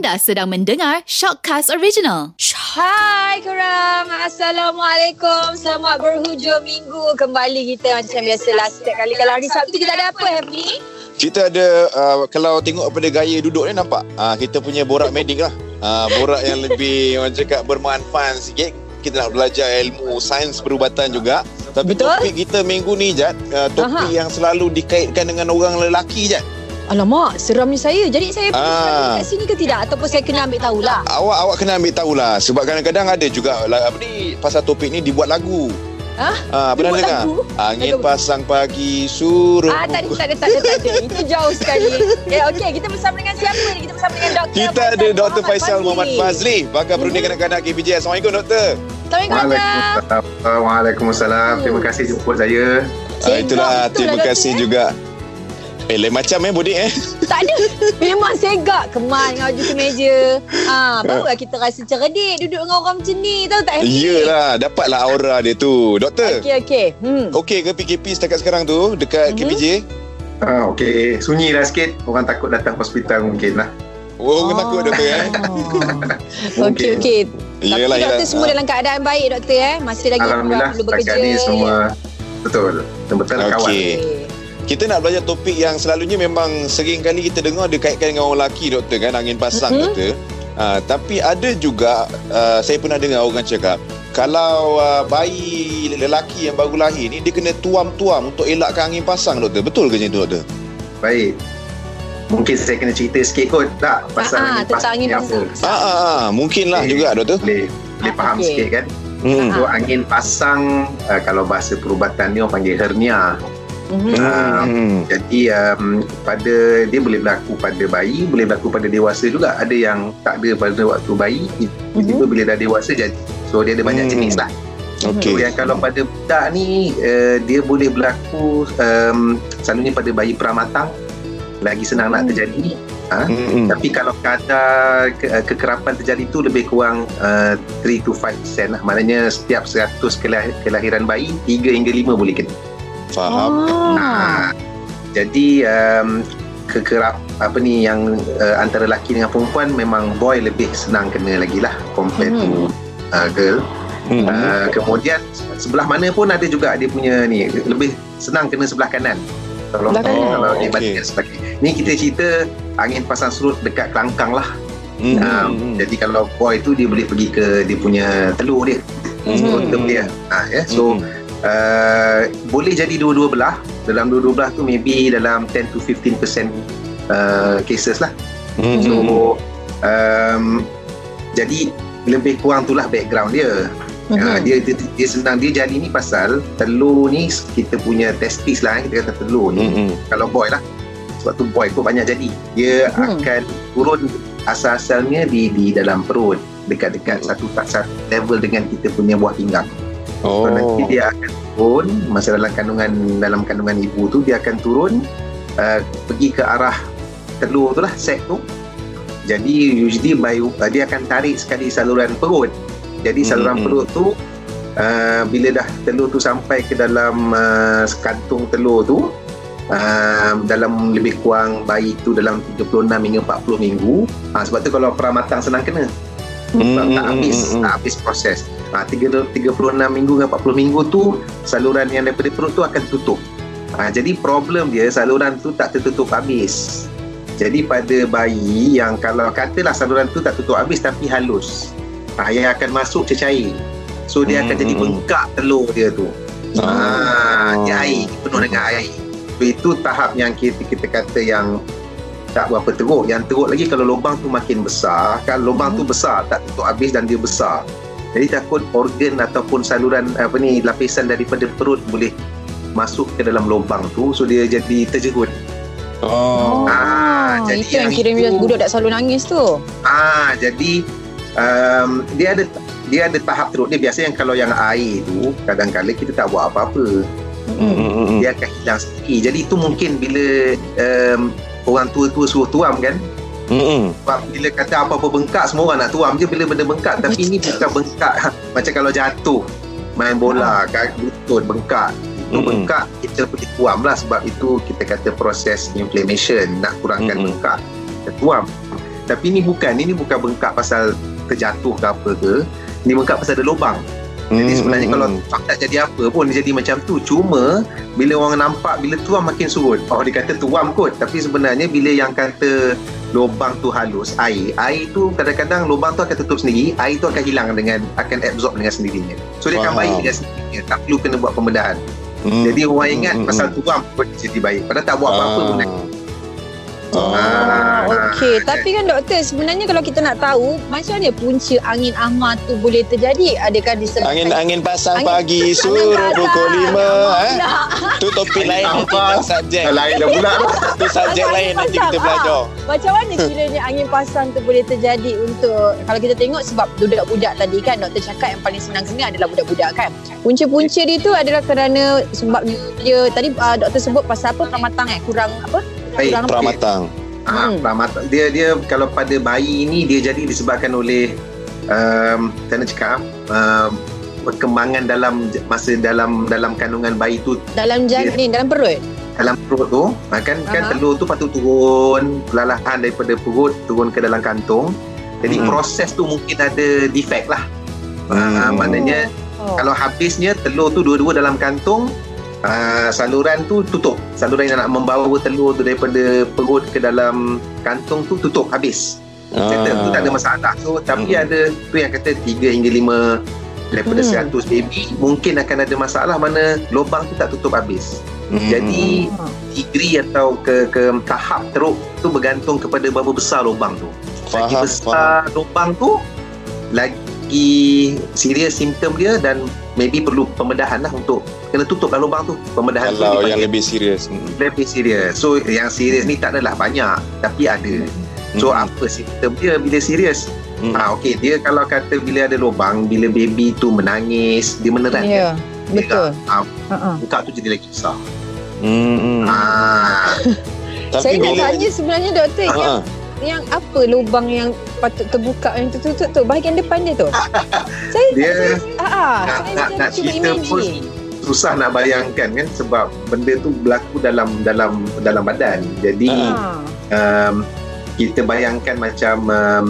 Anda sedang mendengar Shockcast Original. Hai korang Assalamualaikum Selamat berhujung minggu Kembali kita macam biasalah Setiap kali kalau hari Sabtu kita ada apa Happy? Kita ada uh, kalau tengok pada gaya duduk ni nampak uh, kita punya borak medik lah. Uh, borak yang lebih orang cakap bermanfaat sikit. Kita nak belajar ilmu sains perubatan juga. Tapi Betul. topik kita minggu ni Jad, uh, topik Aha. yang selalu dikaitkan dengan orang lelaki Jad. Alamak seramnya saya Jadi saya perlu Ah. kat sini ke tidak Ataupun saya kena ambil tahulah Awak awak kena ambil tahulah sebab kadang-kadang ada juga lah, apa ni pasal topik ni dibuat lagu. Hah? Ah, pernah dengar? lagu? Angin Lagu- pasang pagi suruh. Ah, tak ada, tak ada, tak ada, tak ada. Itu jauh sekali. Eh, okey, kita bersama dengan siapa ni? Kita bersama dengan Dr. Kita ada Dr. Faisal Muhammad Fazli, pakar perunding kanak-kanak KPJ. Assalamualaikum doktor. Assalamualaikum, doktor. Waalaikumsalam. Waalaikumsalam. Terima kasih jemput saya. Ah, itulah betul terima lah, kasih eh? juga. Eh lain macam eh bodik eh. Tak ada. Memang segak keman ngaju ke meja. Ah, barulah kita rasa cerdik duduk dengan orang macam ni. Tahu tak Happy? Iyalah, dapatlah aura dia tu. Doktor, Okey, okey. Hmm. okey ke PKP setakat sekarang tu dekat Mhm. KPJ? Ah, Okey, sunyi dah sikit. Orang takut datang hospital mungkin lah. Oh, oh. takut doktor eh. Okey, okey. Tapi Iyalah, doktor iyalah. semua dalam keadaan baik doktor eh. Masih lagi Alhamdulillah, perlu setakat bekerja. ni semua betul. Betul-betul Okey. kawan. Kita nak belajar topik yang selalunya memang sering kali kita dengar dikaitkan dengan orang lelaki doktor kan, angin pasang Mhm. doktor. Uh, tapi ada juga uh, saya pernah dengar orang cakap kalau uh, bayi lelaki yang baru lahir ni dia kena tuam-tuam untuk elakkan angin pasang doktor. Betul ke macam tu doktor? Baik. Mungkin saya kena cerita sikit kot tak pasal Ah, ah, angin pasang angin apa. Ah, ah, ah. mungkinlah Okey. juga doktor. Boleh boleh Ah, faham okey. sikit kan. Hmm. So angin pasang uh, kalau bahasa perubatan ni orang panggil hernia. Mhm. Ah, Hmm. Jadi um, pada dia boleh berlaku pada bayi, boleh berlaku pada dewasa juga. Ada yang tak ada pada waktu bayi, tiba-tiba bila dah dewasa jadi. So dia ada banyak Hmm. jenis lah. So Okey. yang kalau pada budak ni uh, dia boleh berlaku um, selalunya pada bayi pramatang lagi senang nak Hmm. terjadi. Hmm. Tapi kalau kadar ke, uh, kekerapan terjadi tu lebih kurang uh, 3 to 5% lah. Maknanya setiap 100 kelah- kelahiran bayi 3 hingga 5 boleh kena. Faham. Ah. Jadi um, kekerap apa ni yang uh, antara lelaki dengan perempuan memang boy lebih senang kena lagi lah compared to uh, girl. Hmm. Uh, kemudian sebelah mana pun ada juga dia punya ni lebih senang kena sebelah kanan. Kalau Sebelah kanan. kalau Oh, dibandingkan sebelah kiri. Ni kita cerita angin pasang surut dekat kelangkang lah. Hmm. Um, Jadi kalau boy tu dia boleh pergi ke dia punya telur dia. Hmm. Scrotum dia. Ha, ya. So Hmm. Uh, boleh jadi dua-dua belah. Dalam dua-dua belah tu maybe dalam 10 to 15% uh, cases lah. Hmm. So um, jadi lebih kurang itulah background dia. Mhm. Uh, dia, dia dia senang dia jadi ni pasal telur ni kita punya testis lah eh, kita kata telur ni. Hmm. Kalau boy lah. Sebab tu boy pun banyak jadi. Dia Hmm. akan turun asal-asalnya di di dalam perut dekat-dekat satu satu level dengan kita punya buah pinggang. Oh. So nanti dia akan turun masa dalam kandungan dalam kandungan ibu tu dia akan turun uh, pergi ke arah telur tu lah sac tu. Jadi usually by, uh, dia akan tarik sekali saluran perut. Jadi saluran Hmm. perut tu uh, bila dah telur tu sampai ke dalam uh, kantung telur tu uh, dalam lebih kurang bayi tu dalam 36 hingga 40 minggu. Ha, sebab tu kalau pramatang senang kena Hmm, tak habis hmm, hmm. tak habis proses. Ha, 3, 36 minggu dengan 40 minggu tu saluran yang daripada perut tu akan tutup. Ha, jadi problem dia saluran tu tak tertutup habis. Jadi pada bayi yang kalau katalah saluran tu tak tutup habis tapi halus ha, yang akan masuk cecair so dia akan Hmm, jadi hmm, bengkak telur dia tu. Ha, dia air penuh dengan air. So, itu tahap yang kita, kita kata yang tak berapa teruk. Yang teruk lagi kalau lubang tu makin besar, kan lubang tu besar tak tutup habis dan dia besar. Jadi takut organ ataupun saluran apa ni lapisan daripada perut boleh masuk ke dalam lubang tu so dia jadi terjerut. Oh. Ah, jadi itu yang yang kira itu- budak tak selalu nangis tu. Ah jadi um, dia ada dia ada tahap teruk dia biasa yang kalau yang air tu kadang-kadang kita tak buat apa-apa. Hmm. Hmm. Hmm. Dia akan hilang sendiri. Jadi itu mungkin bila um, orang tua-tua suruh tuam kan? Hmm. Sebab bila kata apa-apa bengkak Semua orang nak tuam je bila benda bengkak. Tapi ini bukan bengkak. Macam kalau jatuh Main bola kan? Lutut bengkak. Itu Mm-mm. bengkak Kita pergi tuam lah. Sebab itu kita kata proses inflammation Nak kurangkan Mm-mm. bengkak Kita tuam. Tapi ni bukan ini bukan bengkak pasal terjatuh ke apa ke. Ni bengkak pasal ada lubang jadi Hmm, sebenarnya hmm, kalau tuam tak jadi apa pun dia jadi macam tu. Cuma bila orang nampak bila tuam makin surut. Oh dia kata tuam kot. Tapi sebenarnya bila yang kata lubang tu halus air. Air tu kadang-kadang lubang tu akan tutup sendiri. Air tu akan hilang dengan akan absorb dengan sendirinya. So dia akan baik dengan sendirinya. Tak perlu kena buat pembedahan. Hmm. jadi orang ingat Hmm, pasal tuam pun jadi baik. Padahal tak buat apa-apa pun. Ah. Oh, Ah, okey. ah, Tapi kan doktor, sebenarnya kalau kita nak tahu macam mana punca angin ahmad tu boleh terjadi? Adakah disebabkan Angin angin pasang Angin- pagi suruh pukul lima eh. Tu topik lain nanti Apa? subjek. Lain dah pula Tu subjek lain nanti kita belajar. Macam mana kiranya angin pasang tu boleh terjadi untuk kalau kita tengok sebab budak-budak tadi kan doktor cakap yang paling senang sebenarnya adalah budak-budak kan. Punca-punca dia tu adalah kerana sebab dia tadi uh, doktor sebut pasal apa pramatang eh kurang apa? Baik? Pramatang. Ah, Hmm. pramat dia dia kalau pada bayi ini dia jadi disebabkan oleh um, saya nak cakap um, perkembangan dalam masa dalam dalam kandungan bayi tu Dalam janin, dalam perut. dalam perut tu ah, kan kan telur tu patut turun perlahan daripada perut turun ke dalam kantung jadi Hmm. proses tu mungkin ada defect lah Ah, Hmm. maknanya Oh. kalau habisnya telur tu dua-dua dalam kantung uh, saluran tu tutup saluran yang nak membawa telur tu daripada perut ke dalam kantung tu tutup habis settle tu tak ada masalah so tapi Hmm. ada tu yang kata 3 hingga 5 daripada Hmm. 100 baby mungkin akan ada masalah mana lubang tu tak tutup habis Hmm. jadi Ah. degree atau ke ke tahap teruk tu bergantung kepada berapa besar lubang tu lagi faham, faham. besar lubang tu lagi serius simptom dia dan maybe perlu pembedahan lah untuk kena tutup lah lubang tu pembedahan Kalau tu yang dipanggil lebih serius. Hmm. lebih serius so yang serius ni tak adalah banyak tapi ada so Hmm. apa simptom dia bila serius Hmm. ah okey dia kalau kata bila ada lubang bila baby tu menangis dia meneran Ya, betul. ah, Ha-ha. buka tu jadi lagi besar Hmm, hmm. ah Tapi Saya nak tanya sebenarnya doktor Ha, yang ha. Yang apa lubang yang patut terbuka yang tertutup tu bahagian depan dia tu. saya Dia ah, ah, nak- saya nak- macam nak cuba cerita pun susah nak bayangkan kan sebab benda tu berlaku dalam dalam dalam badan jadi Ah. Ha. um, kita bayangkan macam um,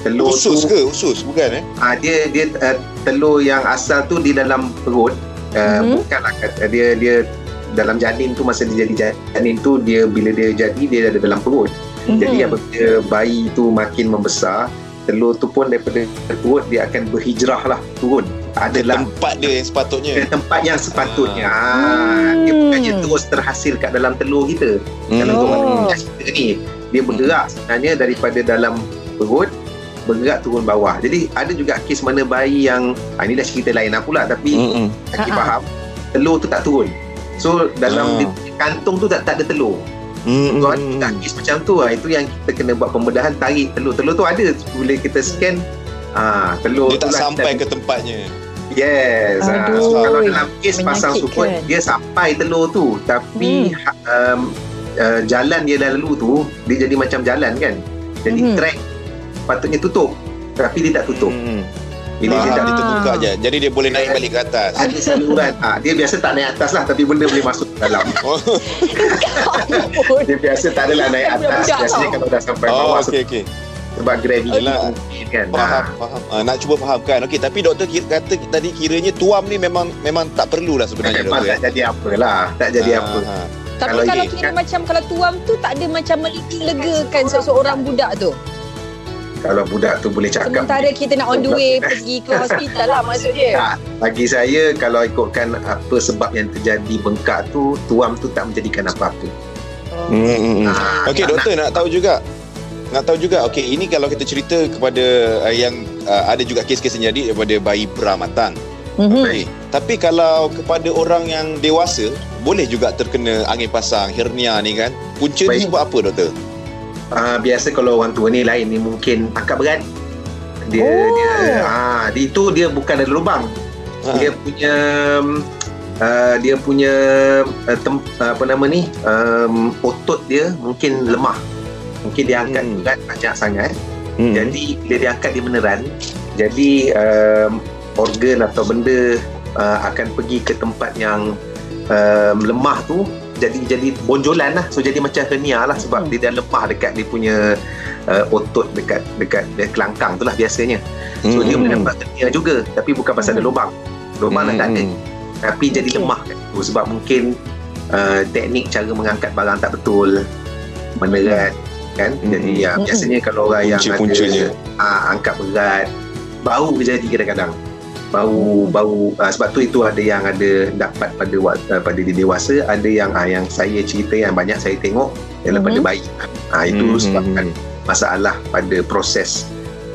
telur usus tu ke? Usus bukan eh? ah, dia dia uh, telur yang asal tu di dalam perut uh, Mhm. bukanlah kata dia dia dalam janin tu masa dia jadi janin tu dia bila dia jadi dia ada dalam perut Mhm. jadi apabila bayi tu makin membesar telur tu pun daripada perut dia akan berhijrah lah turun adalah Tempat dia yang sepatutnya. ke tempat yang sepatutnya. Ah. Ah. Dia Hmm. bukannya terus terhasil kat dalam telur kita. Dalam Hmm. Oh. kita ni. Dia bergerak sebenarnya daripada dalam perut bergerak turun bawah. Jadi ada juga kes mana bayi yang ah, ini dah cerita lain lah pula tapi Hmm, hmm. Ah, ah. faham telur tu tak turun. So dalam punya kantung tu tak tak ada telur. Hmm, So hmm, ada hmm. tak kes macam tu ah itu yang kita kena buat pembedahan tarik telur. Telur tu ada boleh kita scan ah telur Dia tak tu lah sampai kita- ke tempatnya. Yes. Ah, Aduh, so kalau dalam kes pasang suput dia sampai telur tu tapi Hmm. ha, um, uh, jalan dia lalu tu dia jadi macam jalan kan. Jadi Mhm. track patutnya tutup tapi dia tak tutup. Hmm. Bila dia Faham, tak dia terbuka je. Jadi dia boleh naik balik ke atas. ada saluran. ah dia biasa tak naik atas lah tapi benda boleh masuk ke dalam. Oh. Dia biasa tak adalah naik atas. Biasanya kalau dah sampai oh bawah okey okey. sebab gravity Yelah. kan. Faham, faham. Ah, nak cuba fahamkan. Okey, tapi doktor kira, kata tadi kiranya tuam ni memang memang tak perlulah sebenarnya Memang doktor. tak jadi apa lah. Tak jadi Ah, apa. ah. Tapi Kalau kalau, dia- kira macam kalau tuam tu tak ada macam melegakan seseorang budak tu. Kalau budak tu boleh cakap. Sementara kita nak on the way pergi ke hospital lah maksud dia. Tak. Bagi saya kalau ikutkan apa sebab yang terjadi bengkak tu, tuam tu tak menjadikan apa-apa. Hmm, hmm, hmm. Ah, Okey doktor nak tahu juga. Nak tahu juga. Okey, ini kalau kita cerita kepada uh, yang uh, ada juga kes-kes yang jadi daripada bayi pramatang. Mhm. Okey. Tapi kalau kepada orang yang dewasa, boleh juga terkena angin pasang, hernia ni kan. Punca ni Baik. sebab apa doktor? Ah, biasa kalau orang tua ni lain ni mungkin angkat berat. Dia Oh. dia ah di itu dia bukan ada lubang. Ha. Dia punya uh, dia punya uh, tem, apa nama ni um, otot dia mungkin lemah. Mungkin dia angkat Hmm. berat banyak sangat. Hmm. Jadi bila dia angkat dia meneran. Jadi um, organ atau benda uh, akan pergi ke tempat yang um, lemah tu jadi jadi bonjolan lah. So jadi macam hernia lah sebab Hmm. dia dah lemah dekat dia punya uh, otot dekat dekat dekat kelangkang tu lah biasanya so dia boleh dapat hernia juga tapi bukan pasal ada lubang lubang dah tak ada tapi jadi Okey. lemah kan tu sebab mungkin uh, teknik cara mengangkat barang tak betul menerat kan Hmm. jadi ya, Hmm. biasanya kalau orang yang Punca-puncanya. ada uh, angkat berat bau jadi kadang-kadang bau bau uh, sebab tu itu ada yang ada dapat pada uh, pada dia dewasa ada yang uh, yang saya cerita yang banyak saya tengok ialah pada Mhm. bayi uh, itu Mhm. sebabkan masalah pada proses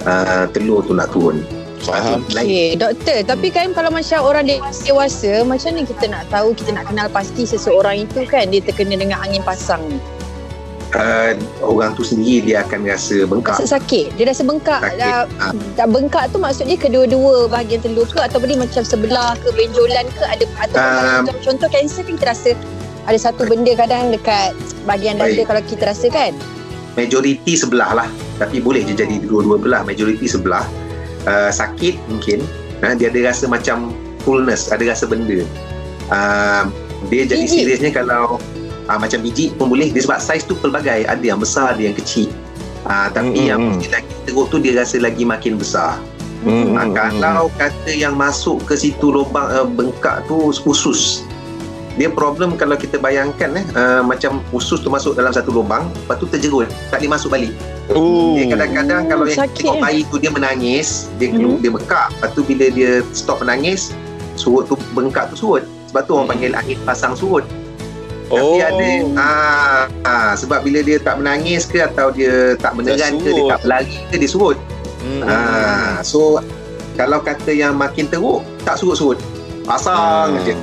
uh, telur tu nak turun Faham. Ah, Okey, doktor. Tapi kan kalau macam orang dewasa, macam ni kita nak tahu, kita nak kenal pasti seseorang itu kan dia terkena dengan angin pasang ni. Uh, orang tu sendiri dia akan rasa bengkak Rasa sakit. Dia rasa bengkak. Sakit. Ah. dah bengkak tu maksudnya kedua-dua bahagian telur ke ataupun dia macam sebelah ke benjolan ke ada atau Um, contoh, contoh kanser kan kita rasa ada satu benda kadang dekat bahagian dada Baik. kalau kita rasa kan. majoriti sebelah lah tapi boleh je jadi dua-dua belah majoriti sebelah uh, sakit mungkin uh, dia ada rasa macam fullness ada rasa benda uh, dia jadi seriusnya kalau uh, macam biji pun boleh. Dia sebab saiz tu pelbagai. Ada yang besar ada yang kecil. Uh, tapi Mm, yang mm, mungkin lagi teruk tu dia rasa lagi makin besar. Hmm, uh, hmm, kalau kata yang masuk ke situ lubang uh, bengkak tu usus dia problem kalau kita bayangkan eh uh, macam usus tu masuk dalam satu lubang lepas tu terjerut. Tak boleh masuk balik. Oh. dia kadang-kadang kalau yang tengok bayi tu dia menangis dia Mhm. dia bekak lepas tu bila dia stop menangis surut tu bengkak tu surut. Sebab tu orang panggil angin pasang surut Oh. tapi ada ah, ah, sebab bila dia tak menangis ke atau dia tak meneran ke dia tak berlari ke dia surut Hmm. ah, so kalau kata yang makin teruk tak surut-surut pasang Hmm. je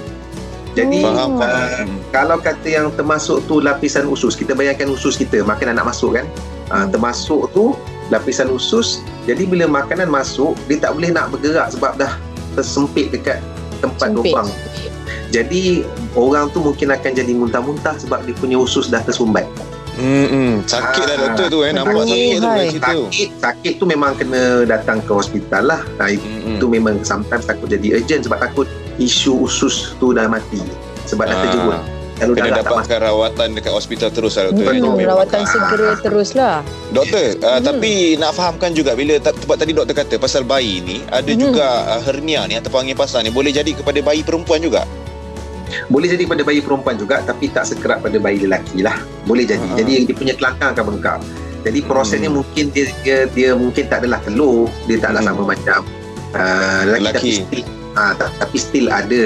jadi Faham, Oh. faham. kalau kata yang termasuk tu lapisan usus kita bayangkan usus kita makanan nak masuk kan uh, termasuk tu lapisan usus jadi bila makanan masuk dia tak boleh nak bergerak sebab dah tersempit dekat tempat Sempit. lubang jadi orang tu mungkin akan jadi muntah-muntah sebab dia punya usus dah tersumbat Hmm, hmm. Sakit dah Ah. doktor tu eh. Nampak Aduh, sakit tu situ. sakit sakit tu memang kena datang ke hospital lah nah, itu Hmm, tu memang sometimes takut jadi urgent sebab takut isu usus tu dah mati sebab dah Ah. terjerut kalau Kena masuk dapatkan rawatan dekat hospital terus lah doktor. Betul. eh. Hmm, rawatan Ah. segera teruslah. Doktor, uh, Hmm. tapi nak fahamkan juga bila tempat tadi doktor kata pasal bayi ni ada Hmm. juga uh, hernia ni ataupun angin pasang ni boleh jadi kepada bayi perempuan juga. Boleh jadi pada bayi perempuan juga tapi tak sekerap pada bayi lelaki lah. Boleh jadi. Ha. Jadi dia punya kelangkang akan bengkak. Jadi prosesnya Hmm. mungkin dia, dia dia mungkin tak adalah telur, dia taklah Hmm. sama macam uh, lelaki, Lelaki. tapi still uh, tapi still ada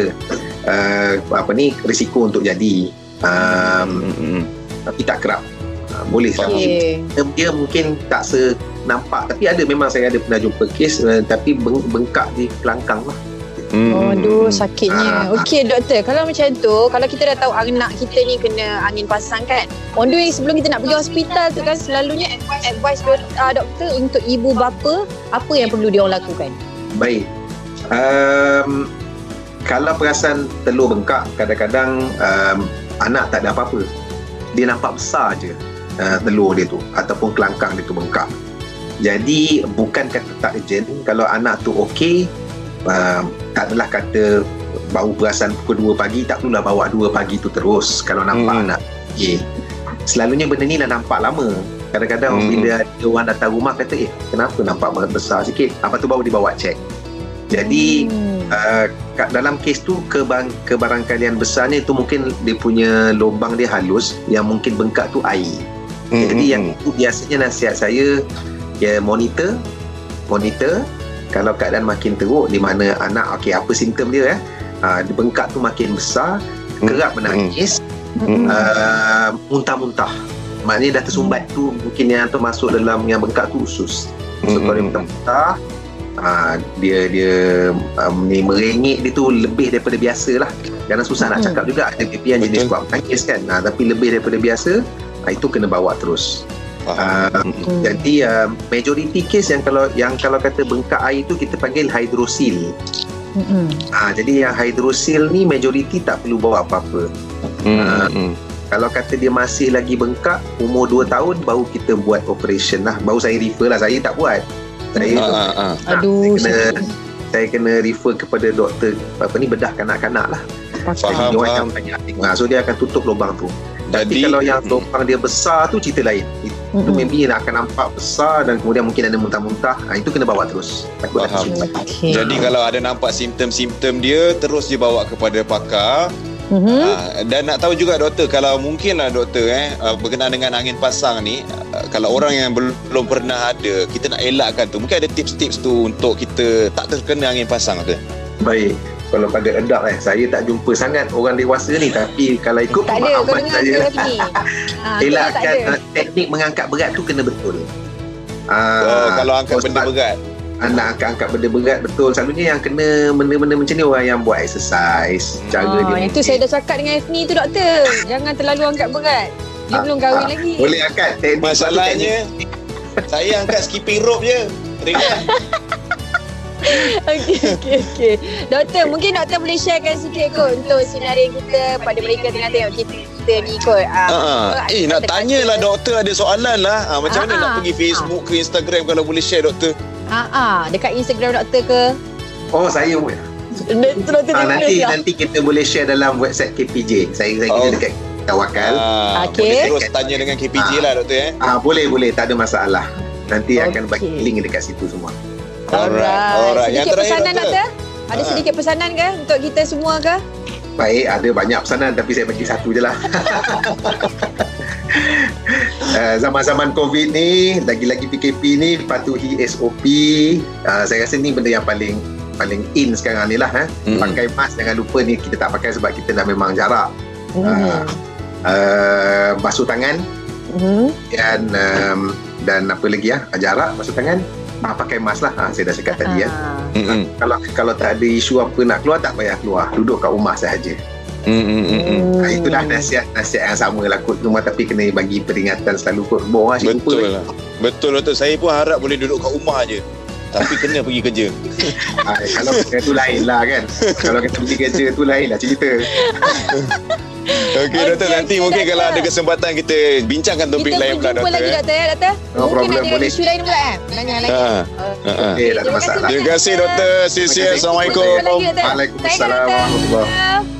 uh, apa ni risiko untuk jadi. Um, Hmm, hmm. tapi tak kerap. Uh, boleh tapi Okey. dia, dia mungkin tak se nampak tapi ada memang saya ada pernah jumpa kes uh, tapi beng, bengkak di kelangkang lah. Hmm, Oh, aduh sakitnya. Okey doktor, kalau macam tu, kalau kita dah tahu anak kita ni kena angin pasang kan. On the way sebelum kita nak pergi hospital tu kan selalunya advice dok- ah, doktor untuk ibu bapa apa yang perlu dia orang lakukan. Baik. Um, kalau perasan telur bengkak, kadang-kadang um, anak tak ada apa-apa. Dia nampak besar je uh, telur dia tu ataupun kelangkang dia tu bengkak. Jadi bukan kata tak urgent. Kalau anak tu okey, um, tak adalah kata baru perasan pukul 2 pagi, tak perlulah bawa 2 pagi tu terus kalau nampak Hmm. anak okey. Selalunya benda ni dah nampak lama. Kadang-kadang Hmm. bila ada orang datang rumah kata, eh kenapa nampak besar sikit? Apa tu baru dibawa cek. Jadi Hmm. uh, kat dalam kes tu kebang, kebarangkalian besarnya itu mungkin dia punya lubang dia halus yang mungkin bengkak tu air. Hmm, Jadi hmm, yang itu biasanya nasihat saya ya monitor monitor kalau keadaan makin teruk di mana anak okey apa simptom dia eh? Uh, bengkak tu makin besar Hmm. kerap menangis Hmm. uh, muntah-muntah. Maknanya dah tersumbat tu mungkin yang tu masuk dalam yang bengkak tu usus. Hmm, So kalau dia hmm, muntah-muntah uh, dia dia um, ni merengek dia tu lebih daripada biasa lah Jangan susah nak Hmm. cakap juga ada pipi yang jenis kuat menangis kan. Uh, tapi lebih daripada biasa uh, itu kena bawa terus Faham. uh, Hmm. Hmm. jadi uh, majority case yang kalau yang kalau kata bengkak air tu kita panggil hydrocele Hmm. uh, jadi yang hydrocele ni majority tak perlu bawa apa-apa Hmm, Ah. hmm, hmm. kalau kata dia masih lagi bengkak umur 2 tahun baru kita buat operation lah baru saya refer lah saya tak buat saya Ah, ah, ah. Aduh saya kena, saya kena refer kepada doktor apa ni bedah kanak-kanak lah Faham, dia orang faham. yang banyak. Ha, so dia akan tutup lubang tu Tapi Jadi- kalau yang lubang dia besar tu cerita lain. Itu Mm-mm. maybe nak akan nampak besar dan kemudian mungkin ada muntah-muntah. Ha, itu kena bawa terus. Takut ada Faham. Okey. Jadi kalau ada nampak simptom-simptom dia terus dibawa kepada pakar Mhm. Ha, dan nak tahu juga doktor kalau mungkinlah doktor eh uh, berkenaan dengan angin pasang ni uh, kalau orang yang belum pernah ada kita nak elakkan tu mungkin ada tips-tips tu untuk kita tak terkena angin pasang tu. Baik. Kalau pada adult eh, saya tak jumpa sangat orang dewasa ni tapi kalau ikut Tak ada, pemahaman saya? Ha, kau tak elakkan ada. uh, teknik mengangkat berat tu kena betul. Ah, Oh, kalau angkat benda berat. Anak angkat-angkat benda berat betul. Selalunya yang kena benda-benda macam ni orang yang buat exercise. Cara Ah, dia itu saya dah cakap dengan Fni tu doktor. Jangan terlalu angkat berat. Dia Ah, belum kahwin ah, lagi. Boleh angkat teknik Masalahnya saya angkat skipping rope je. Ringan. Okey, okey, okey. Doktor, mungkin doktor boleh sharekan sikit kot untuk senarai kita pada mereka tengah tengok kita, kita ni kot. Ah, Ha. apa, Eh nak tanyalah doktor ada soalan lah. Ha, macam mana Ah, nak ah. pergi Facebook ke Instagram kalau boleh share doktor? Ah, ah, dekat Instagram doktor ke? Oh, saya Doktor doktor ah, tengok nanti nanti kita boleh share dalam website KPJ. Saya saya Oh. dekat Tawakal. Ha, Okey. Boleh terus tanya dengan KPJ Ah. lah doktor eh. Ah, boleh boleh tak ada masalah. Nanti Okey. akan bagi link dekat situ semua. Alright. Alright. Sedikit terakhir pesanan doktor. doktor? Ada Ah. sedikit pesanan ke untuk kita semua ke? Baik, ada banyak pesanan tapi saya bagi satu je lah. Uh, zaman-zaman COVID ni, lagi-lagi PKP ni patuhi SOP. Uh, saya rasa ni benda yang paling paling in sekarang ni lah. Eh. Mm-mm. Pakai mask jangan lupa ni kita tak pakai sebab kita dah memang jarak. Hmm. Uh, basuh tangan Hmm. dan um, dan apa lagi ya? Jarak basuh tangan. Ah, pakai mask lah. Ah, saya dah cakap tadi ya. Ah. Mm-mm. Kalau kalau tak ada isu apa nak keluar tak payah keluar. Duduk kat rumah sahaja. Mm-mm. Ha, itulah nasihat-nasihat yang sama lah kot rumah tapi kena bagi peringatan selalu kot. Boh lah Betul lupa. lah. Betul doktor. Saya pun harap boleh duduk kat rumah je. Tapi kena pergi kerja. Ha, kalau kena tu lain lah kan. kalau kita pergi kerja tu lain lah cerita. Okey Okey, doktor. Nanti okey, mungkin doktor. kalau ada kesempatan kita bincangkan topik Kita lain pula jumpa doktor. lagi eh. doktor ya doktor. No Mungkin problem, ada boleh. isu lain pula kan? Nanya lagi. Ha. Oh. Ha. ha. Okey, tak ada Terima kasih masalah. Terima kasih doktor. Sis Terima kasih. Assalamualaikum. Jumpa. Waalaikumsalam warahmatullahi